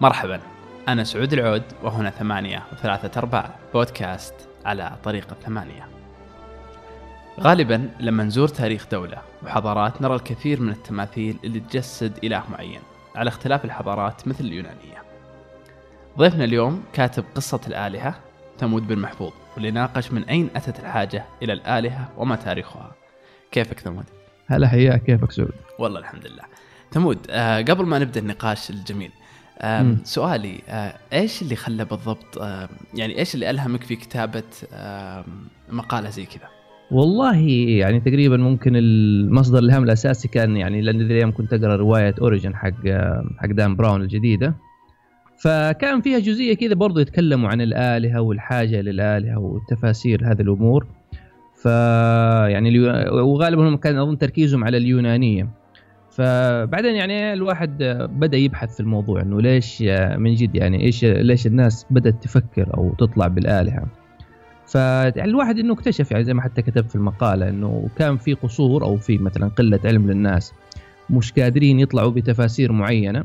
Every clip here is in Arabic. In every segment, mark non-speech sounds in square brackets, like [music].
مرحبا أنا سعود العود وهنا ثمانية وثلاثة أرباع بودكاست على طريق الثمانية غالبا لما نزور تاريخ دولة وحضارات نرى الكثير من التماثيل اللي تجسد إله معين على اختلاف الحضارات مثل اليونانية ضيفنا اليوم كاتب قصة الآلهة ثمود بن محفوظ واللي ناقش من أين أتت الحاجة إلى الآلهة وما تاريخها كيفك ثمود؟ هلا حياك كيفك سعود؟ والله الحمد لله ثمود آه قبل ما نبدأ النقاش الجميل. سؤالي آه إيش اللي خلى بالضبط يعني إيش اللي ألهمك في كتابة مقالة زي كذا؟ والله يعني تقريبا ممكن المصدر الهام الأساسي كان يعني لأن ذي الأيام كنت أقرأ رواية أوريجن حق حق دان براون الجديدة. فكان فيها جزئية كذا برضو يتكلموا عن الآلهة والحاجة للآلهة وتفاسير هذه الأمور. ف يعني وغالبا هم كان أظن تركيزهم على اليونانية. فبعدين يعني الواحد بدأ يبحث في الموضوع إنه ليش من جد يعني إيش ليش الناس بدأت تفكر أو تطلع بالآلهة. فالواحد إنه اكتشف يعني زي ما حتى كتب في المقالة إنه كان في قصور أو في مثلا قلة علم للناس مش قادرين يطلعوا بتفاسير معينة.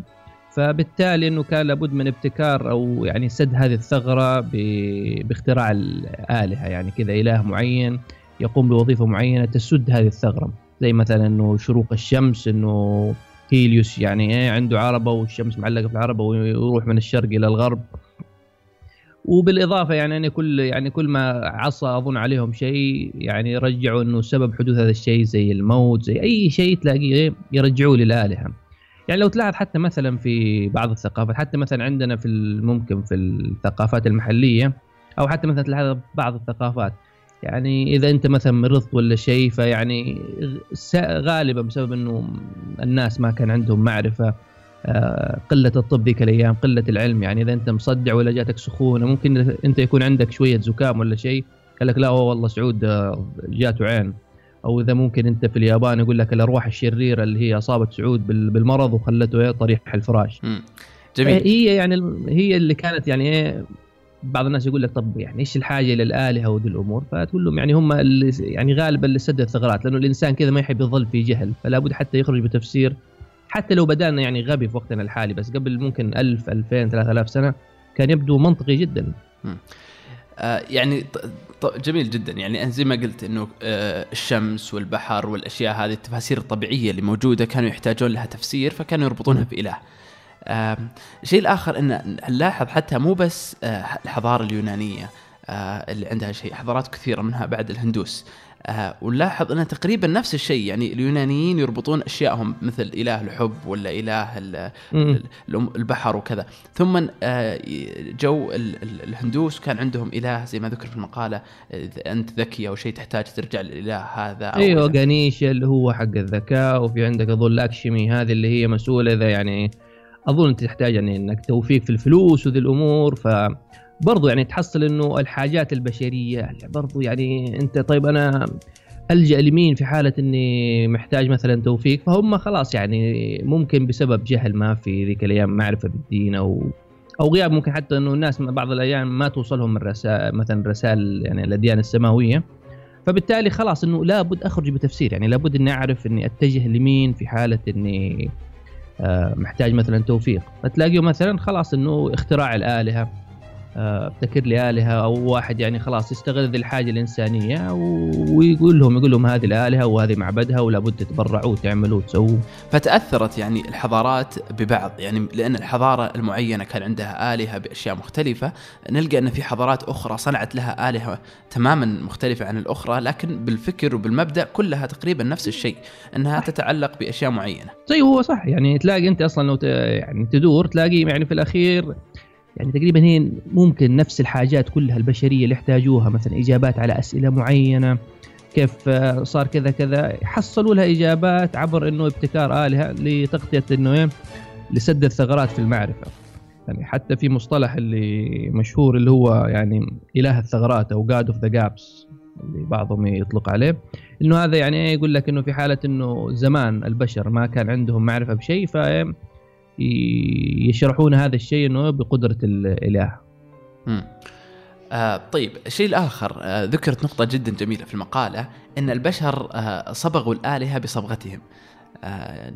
فبالتالي إنه كان لابد من ابتكار أو يعني سد هذه الثغرة ب- باختراع الآلهة. يعني كذا إله معين يقوم بوظيفة معينة تسد هذه الثغرة. زي مثلا إنه شروق الشمس إنه هيليوس يعني إيه عنده عربة والشمس معلقة في العربة ويروح من الشرق إلى الغرب وبالإضافة يعني أن كل يعني كل ما عصى أظن عليهم شيء يعني يرجعوا إنه سبب حدوث هذا الشيء زي الموت زي أي شيء تلاقيه إيه، يرجعوه للآلهة. يعني لو تلاحظ حتى مثلا في بعض الثقافات حتى مثلا عندنا في ممكن في الثقافات المحلية أو حتى مثلا تلاحظ بعض الثقافات يعني إذا أنت مثلا مرضت ولا شيء فيعني غالبا بسبب إنه الناس ما كان عندهم معرفة آه، قلة الطب ذيك الأيام قلة العلم. يعني إذا أنت مصدع ولا جاتك سخونة ممكن أنت يكون عندك شوية زكام ولا شيء قال لك لا والله سعود آه، جاته عين أو إذا ممكن أنت في اليابان يقول لك الأرواح الشريرة اللي هي أصابت سعود بال- بالمرض وخلته إيه طريح الفراش. جميل. هي يعني هي اللي كانت يعني إيه بعض الناس يقول لك طب يعني إيش الحاجة إلى الآلهة وذي الأمور؟ فتقول لهم يعني هم اللي يعني غالبا اللي سد الثغرات لأنه الإنسان كذا ما يحب يظل في جهل فلا بد حتى يخرج بتفسير. حتى لو بدأنا يعني غبي في وقتنا الحالي بس قبل ممكن 1000 2000 3000 سنة كان يبدو منطقي جدا. آه يعني جميل جدا. يعني زي ما قلت إنه آه الشمس والبحر والأشياء هذه التفاسير الطبيعية اللي موجودة كانوا يحتاجون لها تفسير فكانوا يربطونها. بإله. الشيء الآخر إن نلاحظ حتى مو بس آه، الحضارة اليونانية آه، اللي عندها شيء حضارات كثيرة منها بعد الهندوس. آه، ونلاحظ ان تقريبا نفس الشيء يعني اليونانيين يربطون اشيائهم مثل إله الحب ولا إله البحر وكذا. ثم آه، جو ال- ال- الهندوس كان عندهم إله زي ما ذكر في المقالة اذا أنت ذكي أو شيء تحتاج ترجع للإله هذا أو أيوه غانيشا اللي هو حق الذكاء وفي عندك اظن لاكشمي هذه اللي هي مسؤولة إذا يعني أظن أنت تحتاج يعني إنك توفيق في الفلوس وذي الأمور ف برضو يعني تحصل إنه الحاجات البشرية برضو يعني أنت طيب أنا ألجأ لمين في حالة إني محتاج مثلا توفيق؟ فهم خلاص يعني ممكن بسبب جهل ما في ذيك الأيام معرفة بالدين أو أو غياب ممكن حتى إنه الناس بعض الأيام ما توصلهم الرسائل مثلا رسائل يعني الأديان السماوية. فبالتالي خلاص إنه لابد أخرج بتفسير يعني لابد إني أعرف إني أتجه لمين في حالة إني محتاج مثلا توفيق. فتلاقيه مثلا خلاص إنه اختراع الآلهة. آه، ابتكر لي آلهة أو واحد يعني خلاص يستغل ذي الحاجة الإنسانية ويقول لهم يقول لهم هذه الآلهة وهذه معبدها ولابد تتبرعوا وتعملوا وتسووا. فتأثرت يعني الحضارات ببعض يعني لأن الحضارة المعينة كان عندها آلهة بأشياء مختلفة نلقى أن في حضارات أخرى صنعت لها آلهة تماما مختلفة عن الأخرى لكن بالفكر وبالمبدأ كلها تقريبا نفس الشيء إنها تتعلق بأشياء معينة. زي هو صح يعني تلاقي أنت أصلا لو يعني تدور تلاقي يعني في الأخير يعني تقريبا هي ممكن نفس الحاجات كلها البشرية اللي يحتاجوها مثلا إجابات على أسئلة معينة كيف آه، صار كذا كذا. حصلوا لها إجابات عبر إنه ابتكار آلهة لتغطية إنه إيه؟ لسد الثغرات في المعرفة. يعني حتى في مصطلح اللي مشهور اللي هو يعني إله الثغرات أو God of the gaps اللي بعضهم يطلق عليه إنه هذا يعني إيه يقول لك إنه في حالة إنه زمان البشر ما كان عندهم معرفة بشيء ف يشرحون هذا الشيء إنه بقدرة الإله مم. آه طيب الشيء الآخر آه ذكرت نقطة جدا جميلة في المقالة أن البشر آه صبغوا الآلهة بصبغتهم آه،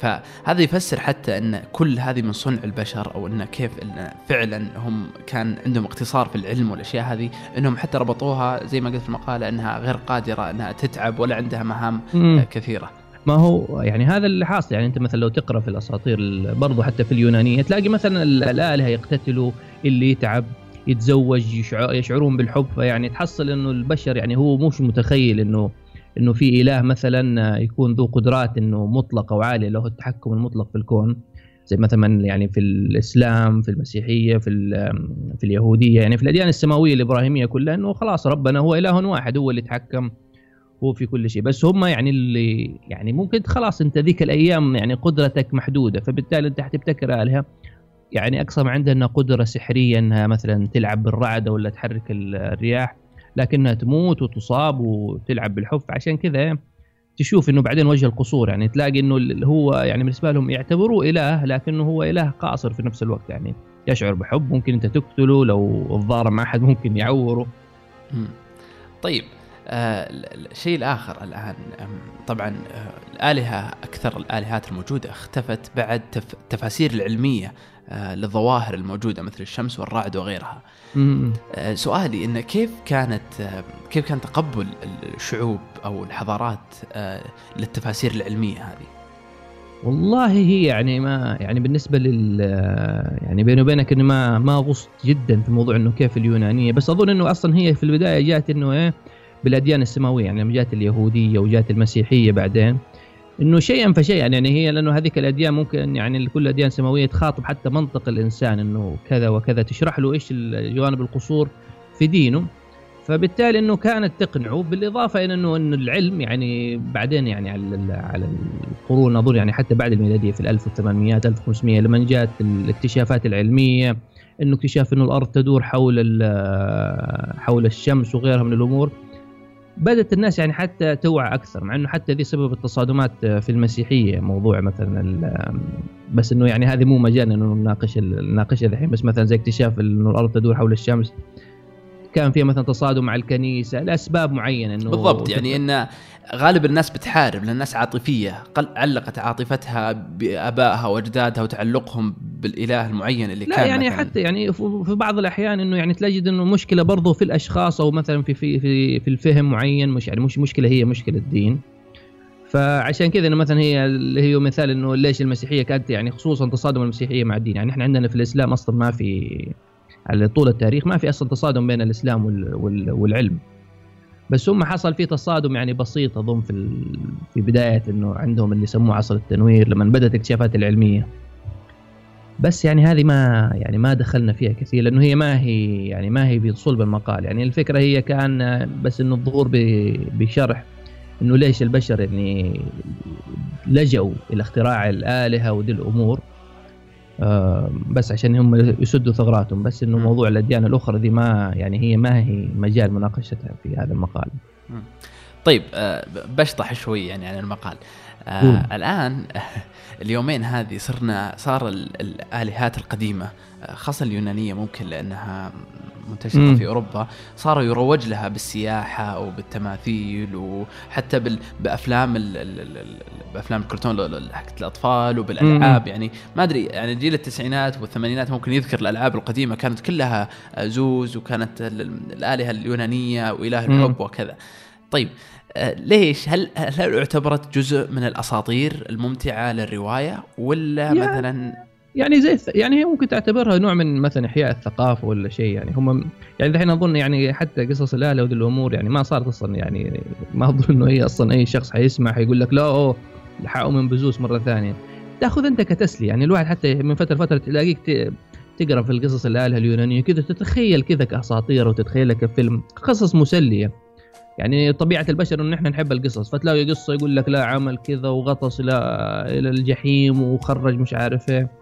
فهذا يفسر حتى إن كل هذه من صنع البشر أو إن كيف إن فعلا هم كان عندهم اقتصار في العلم والأشياء هذه إنهم حتى ربطوها زي ما قلت في المقالة إنها غير قادرة إنها تتعب ولا عندها مهام مم. كثيرة. ما هو يعني هذا اللي حاصل. يعني أنت مثلا لو تقرأ في الأساطير ال- برضو حتى في اليونانية تلاقي مثلا ال- الآلهة يقتتلوا اللي يتعب يتزوج يشع- يشعرون بالحب. فيعني تحصل إنه البشر يعني هو مش متخيل إنه إنه في إله مثلا يكون ذو قدرات إنه مطلقه وعاليه له التحكم المطلق في الكون. زي مثلا يعني في الإسلام في المسيحية في في اليهودية. يعني في الأديان السماوية الإبراهيمية كلها إنه خلاص ربنا هو إله واحد هو اللي يتحكم هو في كل شيء. بس هم يعني اللي يعني ممكن خلاص انت ذيك الأيام يعني قدرتك محدودة فبالتالي انت حتبتكر الهه يعني أقصى ما عندها إنها قدرة سحرية إنها مثلا تلعب بالرعد ولا تحرك ال- الرياح لكنها تموت وتصاب وتلعب بالحف عشان كذا تشوف إنه بعدين وجه القصور يعني تلاقي إنه هو يعني بالنسبة لهم يعتبروه إله لكنه هو إله قاصر في نفس الوقت. يعني يشعر بحب ممكن أنت تقتله لو الضارب مع احد ممكن يعوره. طيب الشيء الآخر الآن أم، طبعا آه، الآلهة أكثر الآلهات الموجودة اختفت بعد تف- التفاسير العلمية آه، للظواهر الموجودة مثل الشمس والرعد وغيرها. آه، سؤالي إن كيف كانت آه، كيف كان تقبل الشعوب أو الحضارات آه، للتفاسير العلمية هذه؟ والله هي يعني ما يعني بالنسبة لل يعني بيني وبينك انه ما ما غصت جدا في موضوع إنه كيف اليونانية بس أظن إنه أصلا هي في البداية جات إنه إيه بالأديان السماوية يعني لما جات اليهودية وجات المسيحية بعدين إنه شيئا فشيئا يعني هي لأنه هذيك الأديان ممكن يعني كل الاديان السماويه تخاطب حتى منطق الإنسان إنه كذا وكذا تشرح له إيش جوانب القصور في دينه. فبالتالي إنه كانت تقنعه بالإضافة إلى إنه انه العلم يعني بعدين يعني على على القرون اظن يعني حتى بعد الميلادية في ال 1800 1500 لما جاءت الاكتشافات العلمية إنه اكتشاف إنه الأرض تدور حول حول الشمس وغيرها من الأمور. بدأت الناس يعني حتى توعى أكثر مع إنه حتى ذي سبب التصادمات في المسيحية موضوع مثلا بس إنه يعني هذه مو مجالنا إنه نناقش نناقشها الحين بس مثلا زي اكتشاف إنه الأرض تدور حول الشمس. كان فيها مثلا تصادم مع الكنيسة لأسباب معينة إنه بالضبط يعني إن غالب الناس بتحارب لأن الناس عاطفية قل علقت عاطفتها بآبائها وأجدادها وتعلقهم بالإله المعين اللي لا كان يعني مثلاً. حتى يعني في بعض الأحيان إنه يعني تجد إنه مشكلة برضه في الأشخاص أو مثلا في في في, في الفهم معين مش يعني مش مشكلة هي مشكلة دين فعشان كذا إنه مثلا هي اللي هي مثال إنه ليش المسيحية كانت يعني خصوصا تصادم المسيحية مع الدين يعني إحنا عندنا في الإسلام أصلا ما في على طول التاريخ ما في أصلا تصادم بين الإسلام وال وال والعلم. بس هم حصل في تصادم يعني بسيط أظن في في بداية إنه عندهم اللي يسموه عصر التنوير لما بدأت الاكتشافات العلمية. بس يعني هذه ما يعني ما دخلنا فيها كثير لأنه هي ما هي يعني ما هي بصلب المقال. يعني الفكرة هي كأن بس إنه الظهور بشرح إنه ليش البشر يعني لجأوا إلى اختراع الآلهة ودي الأمور. بس عشان هم يسدوا ثغراتهم بس إنه. موضوع الأديان الأخرى دي ما يعني هي ما هي مجال مناقشتها في هذا المقال طيب آه، بشطح شوي يعني عن المقال آه. الآن [laughs] اليومين هذه صرنا صار ال- الآلهات القديمة آه، خاصة اليونانية ممكن لأنها منتشرة مم. في أوروبا صار يروج لها بالسياحة وبالتماثيل وحتى بال... بأفلام ال... ال... ال... ال- بأفلام الكرتون ال- ال- حقت الأطفال وبالألعاب يعني ما أدري يعني جيل التسعينات والثمانينات ممكن يذكر الألعاب القديمة كانت كلها زوز وكانت ال- ال- الآلهة اليونانية وإله. الحب وكذا طيب آه، ليش هل هل اعتبرت جزء من الأساطير الممتعة للرواية ولا مثلا يعني زي يعني هي ممكن تعتبرها نوع من مثلا إحياء الثقافه ولا شيء يعني هم يعني الحين أظن يعني حتى قصص الاله وذي الأمور يعني ما صارت أصلا يعني ما أظن إنه هي أصلا أي شخص حيسمع حيقول لك لا أوه حأؤمن بزوس مرة ثانية. تأخذ أنت كتسلية يعني الواحد حتى من فترة لفترة تلاقيك تقرأ في القصص الالهه اليونانية كذا تتخيل كذا كأساطير وتتخيلها كفيلم قصص مسلية. يعني طبيعة البشر إنه إحنا نحب القصص فتلاقي قصة يقول لك لا عمل كذا وغطس إلى الجحيم وخرج مش عارف إيه.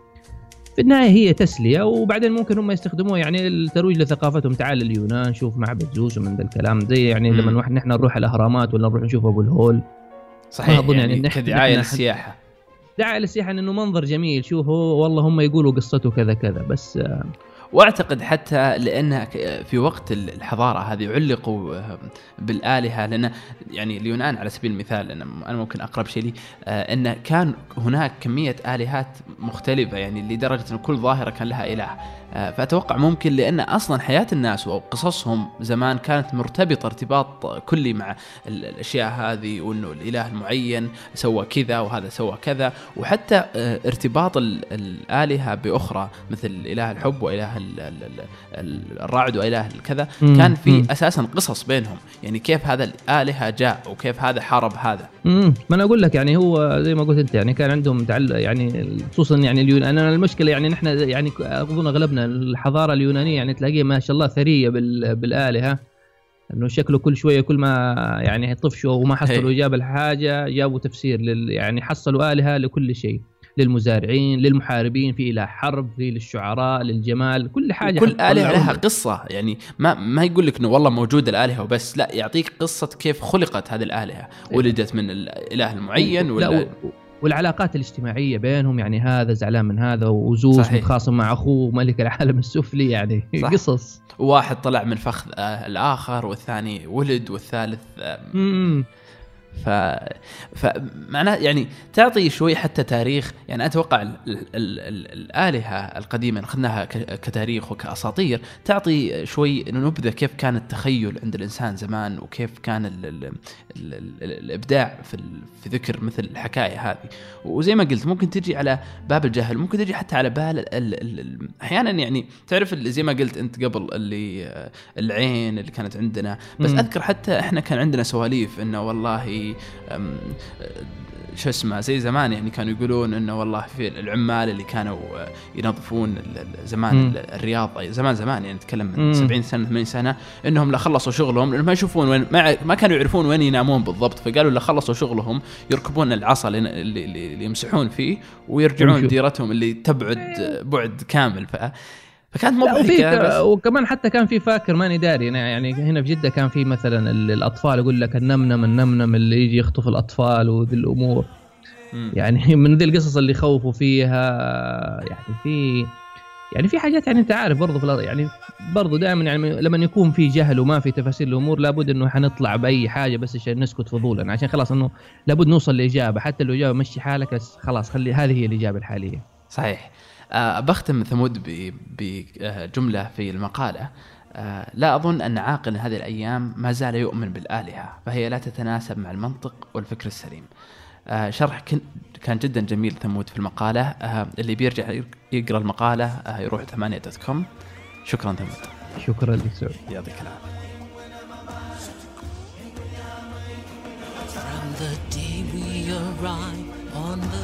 في النهاية هي تسلية وبعدين ممكن هم يستخدموها. يعني الترويج لثقافتهم تعال اليونان شوف معبد زوس ومن ذا الكلام. زي يعني. لما نروح نحن نروح الأهرامات ولا نروح نشوف أبو الهول. صحيح أظن يعني, يعني كدعايه للسياحه دعايه للسياحه انه منظر جميل. شوفوا والله هم يقولوا قصته كذا كذا. بس آه، واعتقد حتى لأن في وقت الحضارة هذه علقوا آه، بالآلهة لأن يعني اليونان على سبيل المثال أنا ممكن أقرب شيء لي آه، إن كان هناك كمية آلهات مختلفة يعني لدرجة إن كل ظاهرة كان لها إله. فأتوقع ممكن لأن أصلا حياة الناس وقصصهم زمان كانت مرتبطة ارتباط كلي مع الأشياء هذه وإنه الإله المعين سوى كذا وهذا سوى كذا. وحتى ارتباط الآلهة بأخرى مثل إله الحب وإله الرعد وإله كذا كان في أساسا قصص بينهم. يعني كيف هذا الآلهة جاء وكيف هذا حارب هذا. امم ما أنا أقول لك يعني هو زي ما قلت أنت يعني كان عندهم يعني خصوصا يعني اليونان أنا المشكلة يعني نحن يعني اظن أغلبنا الحضارة اليونانية يعني تلاقيها ما شاء الله ثرية بالآلهة. إنه شكله كل شوية كل ما يعني طفشوا وما [laughs] حصلوا اجابه لحاجه جابوا تفسير لل يعني حصلوا آلهة لكل شيء. للمزارعين للمحاربين في اله حرب في للشعراء للجمال كل حاجة كل آلهة لها قصة. يعني ما ما يقول لك إنه والله موجود الآلهة وبس لا يعطيك قصة كيف خلقت هذه الآلهة. إيه. ولدت من الإله المعين ولا لا والعلاقات الاجتماعية بينهم يعني هذا زعلان من هذا وزوس متخاصم مع أخوه ملك العالم السفلي يعني صح. قصص. واحد طلع من فخذ آه، الآخر والثاني ولد والثالث آه، ف فمعناه يعني تعطي شوي حتى تاريخ يعني أتوقع ال... ال... ال... الآلهة القديمة أخذناها ك... كتاريخ وكأساطير تعطي شوي نبذة كيف كان التخيل عند الإنسان زمان وكيف كان ال... ال... ال... ال... الإبداع في ال... في ذكر مثل الحكاية هذه وزي ما قلت ممكن تجي على باب الجهل ممكن تجي حتى على بال ال... ال... ال... أحيانا يعني تعرف زي ما قلت أنت قبل اللي العين اللي كانت عندنا بس. أذكر حتى إحنا كان عندنا سواليف إنه والله شو اسمه زي زمان يعني كانوا يقولون إنه والله في العمال اللي كانوا ينظفون زمان مم. الرياض زمان زمان يعني نتكلم من مم. 70 سنة 80 سنة إنهم لا خلصوا شغلهم ما يشوفون وين ما, ما كانوا يعرفون وين ينامون بالضبط فقالوا لا خلصوا شغلهم يركبون العصا اللي, اللي, اللي يمسحون فيه ويرجعون ديرتهم اللي تبعد بعد كامل ف فكانت مضحكة وكمان حتى كان في فاكر ماني داري يعني هنا في جدة كان في مثلا الأطفال يقول لك النمنم النمنم اللي يجي يخطف الأطفال وذي الأمور. م. يعني [laughs] من ذي القصص اللي يخوفوا فيها يعني في يعني في حاجات يعني أنت عارف برضه في يعني برضه دائما يعني لما يكون في جهل وما في تفاصيل الأمور لابد إنه حنطلع بأي حاجة بس عشان نسكت فضولا عشان خلاص إنه لابد نوصل لإجابة حتى لو إجابة مشي حالك بس خلاص خلي هذه هي الإجابة الحالية. صحيح. آه بختم ثمود بجملة في المقالة. آه لا أظن أن عاقل هذه الأيام ما زال يؤمن بالآلهة فهي لا تتناسب مع المنطق والفكر السليم. آه شرح كان جدا جميل ثمود في المقالة. آه اللي بيرجع يقرأ المقالة آه يروح ثمانية دوت كوم. شكرا ثمود. شكرا لك سعود يعطيك العافية. On the